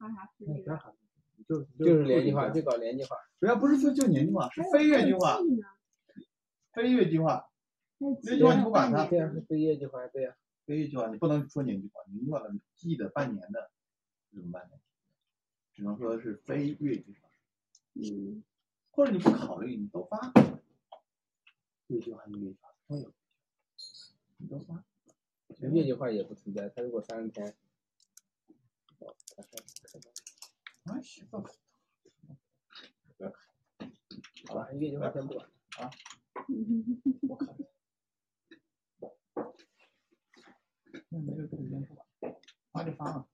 发啥就就是连续化，就就搞连续化。主要不是就就年计划，是非月计划，非月计划，月计划你不管它，对呀，是非业绩化，对呀。非月计划你不能说年计划，年计划的记得半年的怎么办呢？只能说是非月计划，嗯，或者你不考虑，你都发，月计划月计划都有，你都发，月计划也不存在，他如果三十天，好吧，业绩化先不管。我考虑。那没有空间不管，发就发了。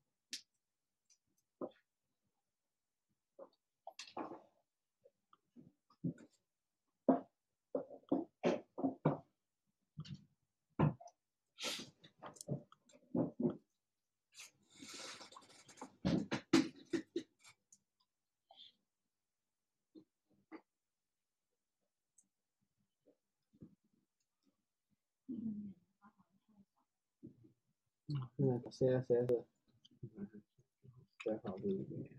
嗯，CSS，选好这一点。